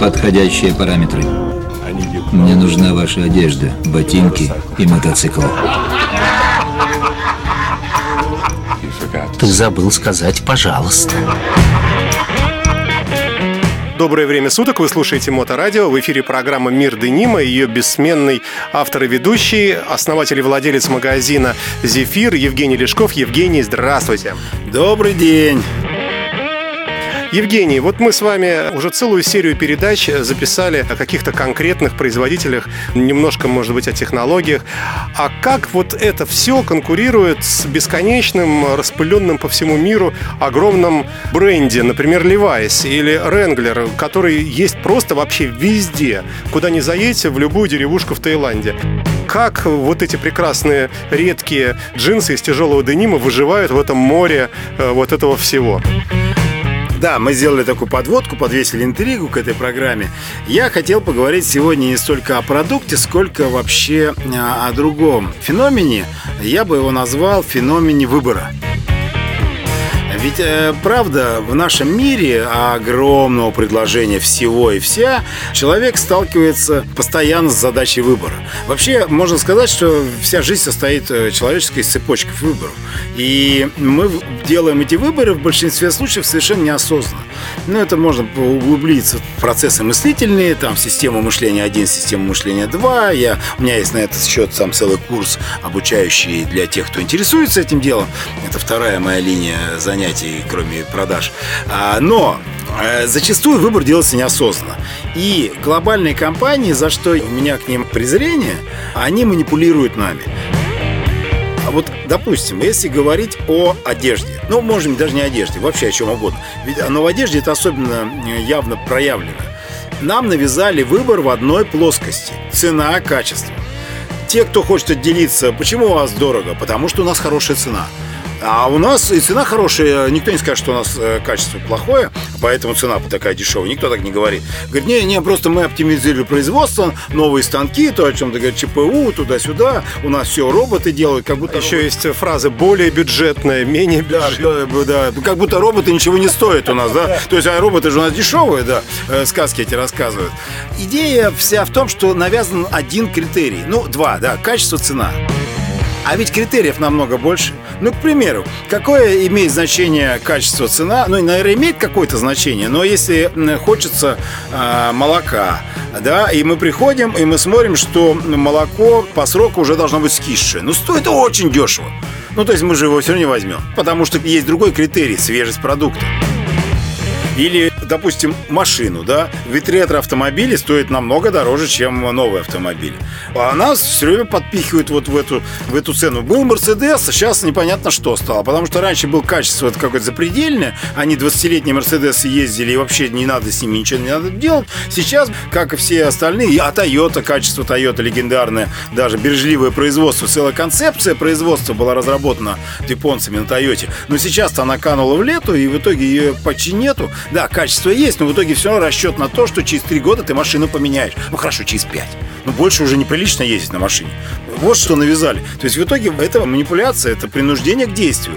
Подходящие параметры. Мне нужна ваша одежда, ботинки и мотоцикл. Ты забыл сказать «пожалуйста». Доброе время суток, вы слушаете Моторадио. В эфире программа «Мир Денима», ее бессменный автор и ведущий, основатель и владелец магазина «Зефир» Евгений Лешков. Евгений, здравствуйте. Добрый день. Евгений, вот мы с вами уже целую серию передач записали о каких-то конкретных производителях, немножко, может быть, о технологиях. А как вот это все конкурирует с бесконечным, распыленным по всему миру огромным бренде, например, Levi's или Wrangler, который есть просто вообще везде, куда ни заедете, в любую деревушку в Таиланде как вот эти прекрасные редкие джинсы из тяжелого денима выживают в этом море э, вот этого всего. Да, мы сделали такую подводку, подвесили интригу к этой программе. Я хотел поговорить сегодня не столько о продукте, сколько вообще а, о другом феномене. Я бы его назвал феномене выбора. Ведь э, правда, в нашем мире огромного предложения всего и вся, человек сталкивается постоянно с задачей выбора. Вообще, можно сказать, что вся жизнь состоит э, человеческой из цепочки выборов. И мы делаем эти выборы в большинстве случаев совершенно неосознанно. Ну, это можно углубиться в процессы мыслительные, там, систему мышления 1, систему мышления 2. Я, у меня есть на этот счет сам целый курс, обучающий для тех, кто интересуется этим делом. Это вторая моя линия занятий занятий, кроме продаж. А, но э, зачастую выбор делается неосознанно. И глобальные компании, за что у меня к ним презрение, они манипулируют нами. А вот, допустим, если говорить о одежде, ну, можем даже не одежде, вообще о чем угодно. Ведь оно в одежде это особенно э, явно проявлено. Нам навязали выбор в одной плоскости. Цена, качество. Те, кто хочет отделиться, почему у вас дорого? Потому что у нас хорошая цена. А у нас и цена хорошая. Никто не скажет, что у нас э, качество плохое, поэтому цена такая дешевая. Никто так не говорит. Говорит, не, не, просто мы оптимизировали производство, новые станки, то, о чем ты говоришь, ЧПУ, туда-сюда. У нас все роботы делают, как будто... Еще есть фраза более бюджетная, менее бюджетная. Да, да, как будто роботы ничего не стоят у нас, да? То есть, а роботы же у нас дешевые, да, э, сказки эти рассказывают. Идея вся в том, что навязан один критерий. Ну, два, да, качество, цена. А ведь критериев намного больше. Ну, к примеру, какое имеет значение качество, цена? Ну, наверное, имеет какое-то значение, но если хочется э, молока, да, и мы приходим, и мы смотрим, что молоко по сроку уже должно быть скисшее. Ну, стоит очень дешево. Ну, то есть мы же его все равно не возьмем, потому что есть другой критерий – свежесть продукта. Или, допустим, машину, да, ведь ретро-автомобили стоят намного дороже, чем новые автомобили. А нас все время подпихивают вот в эту, в эту цену. Был Мерседес, а сейчас непонятно что стало, потому что раньше был качество это какое-то запредельное, они 20-летние Мерседесы ездили, и вообще не надо с ними ничего не надо делать. Сейчас, как и все остальные, а Toyota, качество Toyota легендарное, даже бережливое производство, целая концепция производства была разработана японцами на Toyota. Но сейчас-то она канула в лету, и в итоге ее почти нету. Да, качество есть, но в итоге все расчет на то, что через три года ты машину поменяешь. Ну хорошо, через пять. Но больше уже неприлично ездить на машине. Вот что навязали. То есть в итоге это манипуляция, это принуждение к действию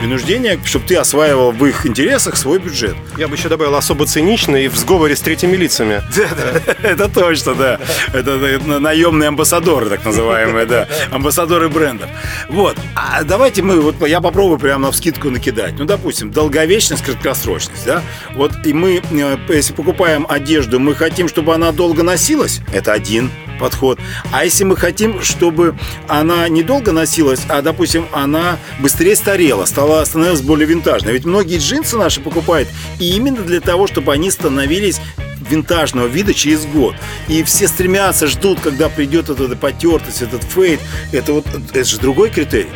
принуждение, чтобы ты осваивал в их интересах свой бюджет. Я бы еще добавил особо цинично и в сговоре с третьими лицами. Да, да, это точно, да. Это наемные амбассадоры, так называемые, да. Амбассадоры брендов. Вот. А давайте мы, вот я попробую прямо на вскидку накидать. Ну, допустим, долговечность, краткосрочность, да. Вот и мы, э, если покупаем одежду, мы хотим, чтобы она долго носилась. Это один подход. А если мы хотим, чтобы она недолго носилась, а, допустим, она быстрее старела, стала, становилась более винтажной. Ведь многие джинсы наши покупают именно для того, чтобы они становились винтажного вида через год. И все стремятся, ждут, когда придет эта потертость, этот фейд. Это вот это же другой критерий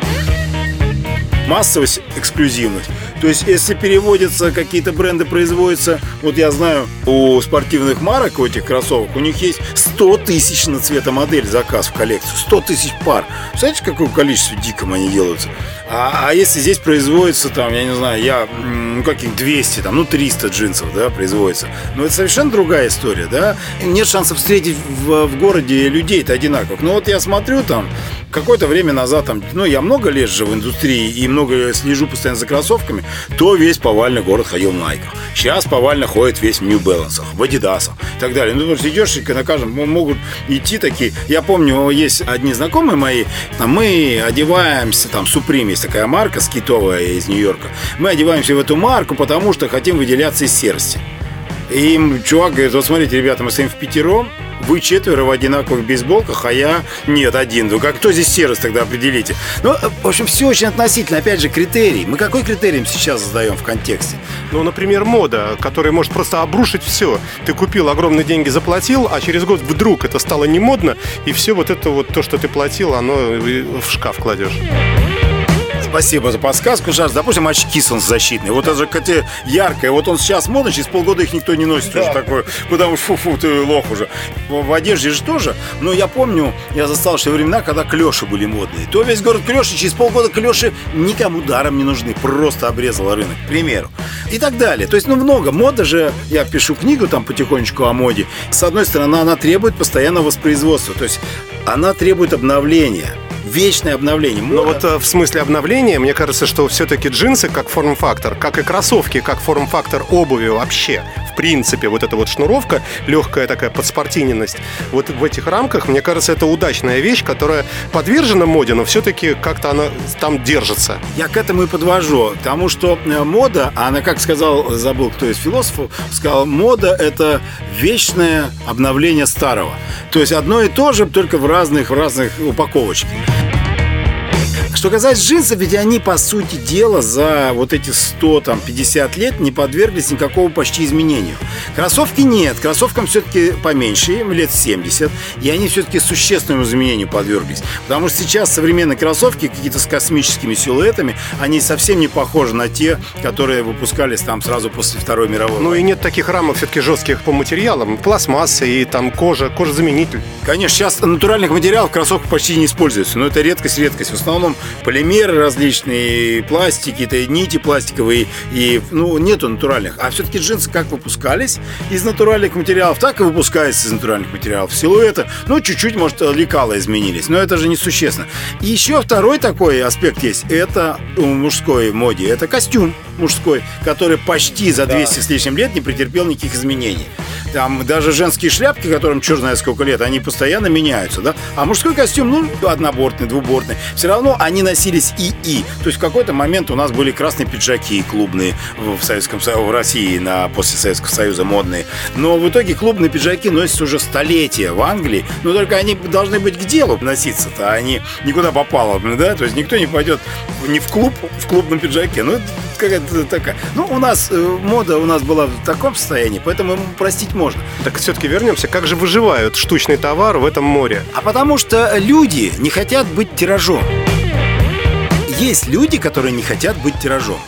массовость, эксклюзивность. То есть, если переводятся какие-то бренды, производятся, вот я знаю, у спортивных марок, у этих кроссовок, у них есть 100 тысяч на цветомодель заказ в коллекцию. 100 тысяч пар. Представляете, какое количество диком они делаются? А, а если здесь производится, там, я не знаю, я, ну, каких 200, там, ну, 300 джинсов, да, производится. Но это совершенно другая история, да. Нет шансов встретить в, в городе людей-то одинаковых. Но вот я смотрю там, какое-то время назад, там, ну, я много лет же в индустрии и много слежу постоянно за кроссовками, то весь повальный город ходил в Найках. Сейчас повально ходит весь в New Balance, в Adidas и так далее. Ну, потому что идешь, и на каждом могут идти такие. Я помню, есть одни знакомые мои, мы одеваемся, там, Supreme есть такая марка скитовая из Нью-Йорка. Мы одеваемся в эту марку, потому что хотим выделяться из серости. И им чувак говорит, вот смотрите, ребята, мы стоим в пятером, вы четверо в одинаковых бейсболках, а я нет, один. Ну как кто здесь серость тогда определите? Ну, в общем, все очень относительно. Опять же, критерий. Мы какой критерий сейчас задаем в контексте? Ну, например, мода, которая может просто обрушить все. Ты купил, огромные деньги заплатил, а через год вдруг это стало не модно, и все вот это вот то, что ты платил, оно в шкаф кладешь. Спасибо за подсказку, Жас. Допустим, очки солнцезащитные. Вот это же хотя яркое. Вот он сейчас модный, через полгода их никто не носит да. уже такой. Потому что фу-фу, ты лох уже. В одежде же тоже. Но я помню, я застал что времена, когда клеши были модные. То весь город клеши, через полгода клеши никому даром не нужны. Просто обрезал рынок, к примеру. И так далее. То есть, ну, много. Мода же, я пишу книгу там потихонечку о моде. С одной стороны, она требует постоянного воспроизводства. То есть, она требует обновления вечное обновление. Но вот э, в смысле обновления, мне кажется, что все-таки джинсы как форм-фактор, как и кроссовки, как форм-фактор обуви вообще, в принципе, вот эта вот шнуровка, легкая такая подспортиненность, вот в этих рамках, мне кажется, это удачная вещь, которая подвержена моде, но все-таки как-то она там держится. Я к этому и подвожу, потому что э, мода, она, как сказал, забыл кто из философов, сказал, мода – это вечное обновление старого. То есть одно и то же, только в разных, в разных упаковочках. Что касается джинсов, ведь они, по сути дела, за вот эти 100, там, 50 лет не подверглись никакого почти изменению. Кроссовки нет, кроссовкам все-таки поменьше, им лет 70, и они все-таки существенному изменению подверглись. Потому что сейчас современные кроссовки, какие-то с космическими силуэтами, они совсем не похожи на те, которые выпускались там сразу после Второй мировой. Ну и нет таких рамок все-таки жестких по материалам, пластмасса и там кожа, кожезаменитель. Конечно, сейчас натуральных материалов кроссовок почти не используется, но это редкость-редкость. В основном полимеры различные, пластики, это нити пластиковые, и, ну, нету натуральных. А все-таки джинсы как выпускались из натуральных материалов, так и выпускаются из натуральных материалов. Силуэты, ну, чуть-чуть, может, лекала изменились, но это же несущественно. И еще второй такой аспект есть, это у мужской моде, это костюм мужской, который почти за 200 да. с лишним лет не претерпел никаких изменений. Там даже женские шляпки, которым черт сколько лет, они постоянно меняются, да? А мужской костюм, ну, однобортный, двубортный, все равно они носились и и. То есть в какой-то момент у нас были красные пиджаки клубные в Советском в России на после Советского Союза модные. Но в итоге клубные пиджаки носятся уже столетия в Англии. Но только они должны быть к делу носиться-то, а не никуда попало, да? То есть никто не пойдет не в клуб в клубном пиджаке. Ну, какая-то такая. Ну, у нас э, мода у нас была в таком состоянии, поэтому простить можно. Так все-таки вернемся. Как же выживают штучный товар в этом море? А потому что люди не хотят быть тиражом. Есть люди, которые не хотят быть тиражом.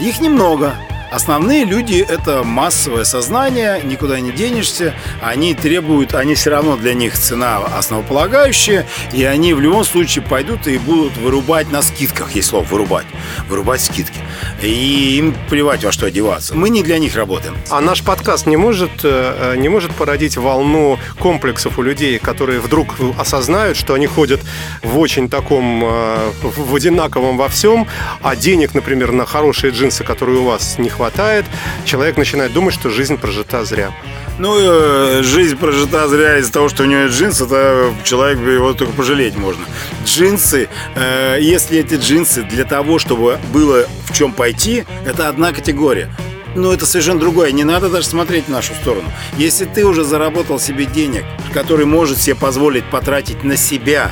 Их немного. Основные люди – это массовое сознание, никуда не денешься. Они требуют, они все равно для них цена основополагающая, и они в любом случае пойдут и будут вырубать на скидках, есть слово «вырубать», вырубать скидки. И им плевать во что одеваться. Мы не для них работаем. А наш подкаст не может, э, не может породить волну комплексов у людей, которые вдруг осознают, что они ходят в очень таком, э, в одинаковом во всем, а денег, например, на хорошие джинсы, которые у вас не хватает, человек начинает думать, что жизнь прожита зря. Ну, э, жизнь прожита зря из-за того, что у него есть джинсы, это человек его только пожалеть можно. Джинсы, э, если эти джинсы для того, чтобы было в чем пойти, это одна категория. Но это совершенно другое. Не надо даже смотреть в нашу сторону. Если ты уже заработал себе денег, который может себе позволить потратить на себя,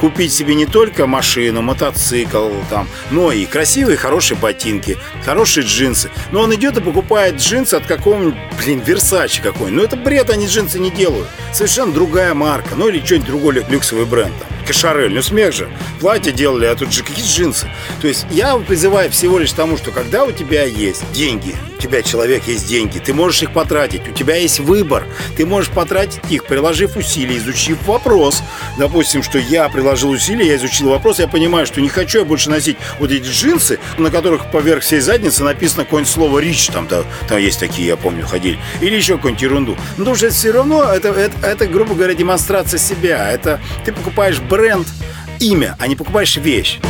купить себе не только машину, мотоцикл, там, но и красивые, хорошие ботинки, хорошие джинсы. Но он идет и покупает джинсы от какого-нибудь, блин, Версачи какой-нибудь. Ну это бред, они джинсы не делают. Совершенно другая марка, ну или что-нибудь другой люксовый бренд. Там. Кашарель, ну смех же. Платье делали, а тут же какие джинсы. То есть я призываю всего лишь тому, что когда у тебя есть деньги, у тебя человек есть деньги, ты можешь их потратить, у тебя есть выбор, ты можешь потратить их, приложив усилия, изучив вопрос. Допустим, что я приложил усилия, я изучил вопрос, я понимаю, что не хочу я больше носить вот эти джинсы, на которых поверх всей задницы написано какое-нибудь слово «рич», там, там, там есть такие, я помню, ходили, или еще какую-нибудь ерунду. Ну, потому что все равно, это, это, это, грубо говоря, демонстрация себя, это ты покупаешь бренд, бренд, имя, а не покупаешь вещь.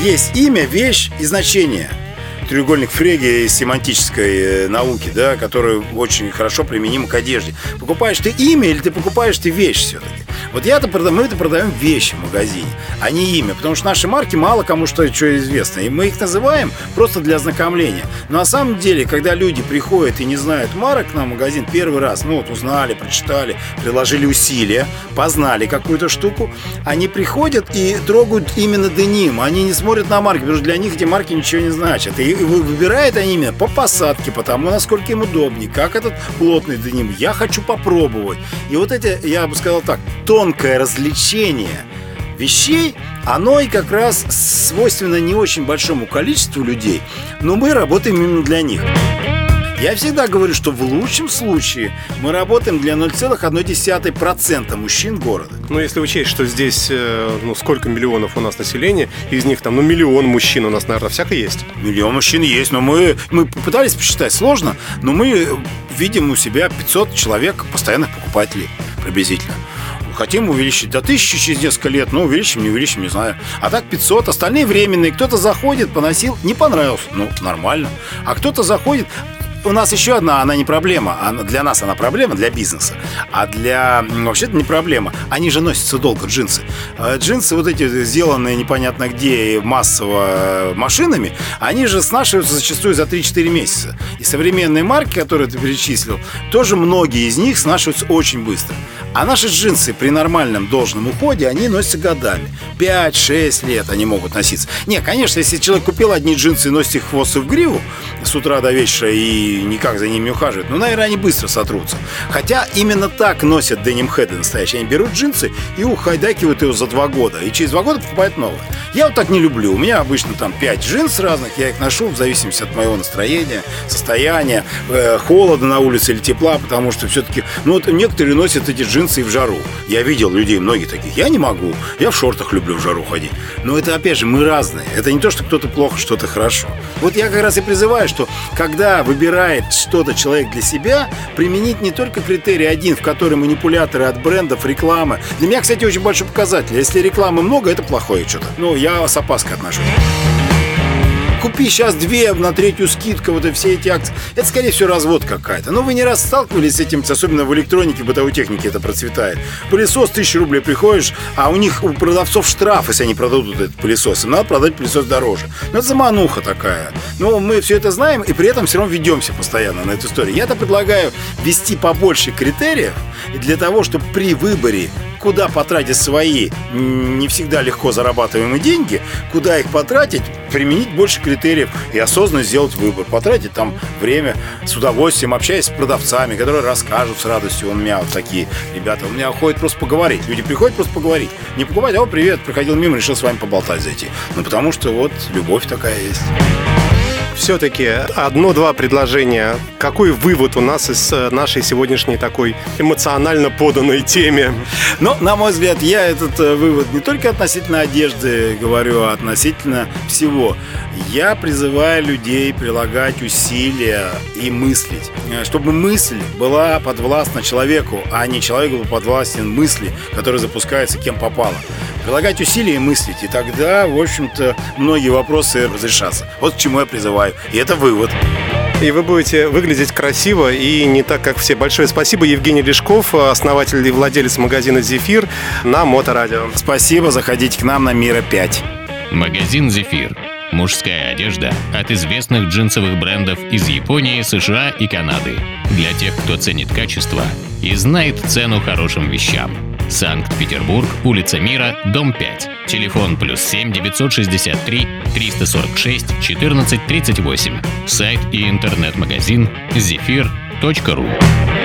Есть имя, вещь и значение – треугольник Фреги из семантической э, науки, да, который очень хорошо применим к одежде. Покупаешь ты имя или ты покупаешь ты вещь все-таки? Вот я-то продам, мы это продаем вещи в магазине, а не имя, потому что наши марки мало кому что, что известно. И мы их называем просто для ознакомления. Но на самом деле, когда люди приходят и не знают марок на магазин первый раз, ну вот узнали, прочитали, приложили усилия, познали какую-то штуку, они приходят и трогают именно деним. Они не смотрят на марки, потому что для них эти марки ничего не значат. И выбирают они именно по посадке, потому насколько им удобнее, как этот плотный деним. Я хочу попробовать. И вот эти, я бы сказал так, тонкое развлечение вещей, оно и как раз свойственно не очень большому количеству людей, но мы работаем именно для них. Я всегда говорю, что в лучшем случае мы работаем для 0,1% мужчин города. Ну, если учесть, что здесь, э, ну, сколько миллионов у нас населения, из них там, ну, миллион мужчин у нас, наверное, всяко есть. Миллион мужчин есть, но мы, мы попытались посчитать, сложно, но мы видим у себя 500 человек постоянных покупателей приблизительно хотим увеличить до тысячи через несколько лет, ну, увеличим, не увеличим, не знаю. А так 500, остальные временные. Кто-то заходит, поносил, не понравился, ну, нормально. А кто-то заходит, у нас еще одна, она не проблема. Она, для нас она проблема, для бизнеса. А для... Вообще-то не проблема. Они же носятся долго, джинсы. А джинсы вот эти, сделанные непонятно где массово э, машинами, они же снашиваются зачастую за 3-4 месяца. И современные марки, которые ты перечислил, тоже многие из них снашиваются очень быстро. А наши джинсы при нормальном должном уходе, они носятся годами. 5-6 лет они могут носиться. Не, конечно, если человек купил одни джинсы и носит их хвост и в гриву с утра до вечера и никак за ними не ухаживает, ну, наверное, они быстро сотрутся. Хотя именно так носят деним-хеды настоящие. Они берут джинсы и ухайдакивают его за два года. И через два года покупают новые. Я вот так не люблю. У меня обычно там 5 джинс разных, я их ношу в зависимости от моего настроения, состояния, э, холода на улице или тепла, потому что все-таки, ну вот некоторые носят эти джинсы и в жару. Я видел людей, многие таких. Я не могу. Я в шортах люблю в жару ходить. Но это, опять же, мы разные. Это не то, что кто-то плохо, что-то хорошо. Вот я как раз и призываю, что когда выбирает что-то человек для себя, применить не только критерий один, в который манипуляторы от брендов, рекламы. Для меня, кстати, очень большой показатель. Если рекламы много, это плохое что-то. Ну, я с опаской отношусь купи сейчас две на третью скидка, вот и все эти акции. Это, скорее всего, развод какая-то. Но вы не раз сталкивались с этим, особенно в электронике, бытовой технике это процветает. Пылесос тысячу рублей приходишь, а у них у продавцов штраф, если они продадут этот пылесос. Им надо продать пылесос дороже. Ну, это замануха такая. Но мы все это знаем и при этом все равно ведемся постоянно на эту историю. Я-то предлагаю ввести побольше критериев для того, чтобы при выборе куда потратить свои не всегда легко зарабатываемые деньги, куда их потратить, применить больше критериев и осознанно сделать выбор. Потратить там время с удовольствием, общаясь с продавцами, которые расскажут с радостью. У меня вот такие ребята, у меня ходят просто поговорить. Люди приходят просто поговорить. Не покупать, а о, привет, приходил мимо, решил с вами поболтать зайти. Ну, потому что вот любовь такая есть все-таки одно-два предложения. Какой вывод у нас из э, нашей сегодняшней такой эмоционально поданной теме? Ну, на мой взгляд, я этот э, вывод не только относительно одежды говорю, а относительно всего. Я призываю людей прилагать усилия и мыслить. Э, чтобы мысль была подвластна человеку, а не человеку подвластен мысли, которые запускаются кем попало. Прилагать усилия и мыслить, и тогда, в общем-то, многие вопросы разрешатся. Вот к чему я призываю. И это вывод. И вы будете выглядеть красиво и не так, как все. Большое спасибо, Евгений Лешков, основатель и владелец магазина «Зефир» на Моторадио. Спасибо, заходите к нам на Мира 5. Магазин «Зефир». Мужская одежда от известных джинсовых брендов из Японии, США и Канады. Для тех, кто ценит качество и знает цену хорошим вещам. Санкт-Петербург, улица Мира, дом 5. Телефон плюс 7 963 346 14 38. Сайт и интернет-магазин zephyr.ru.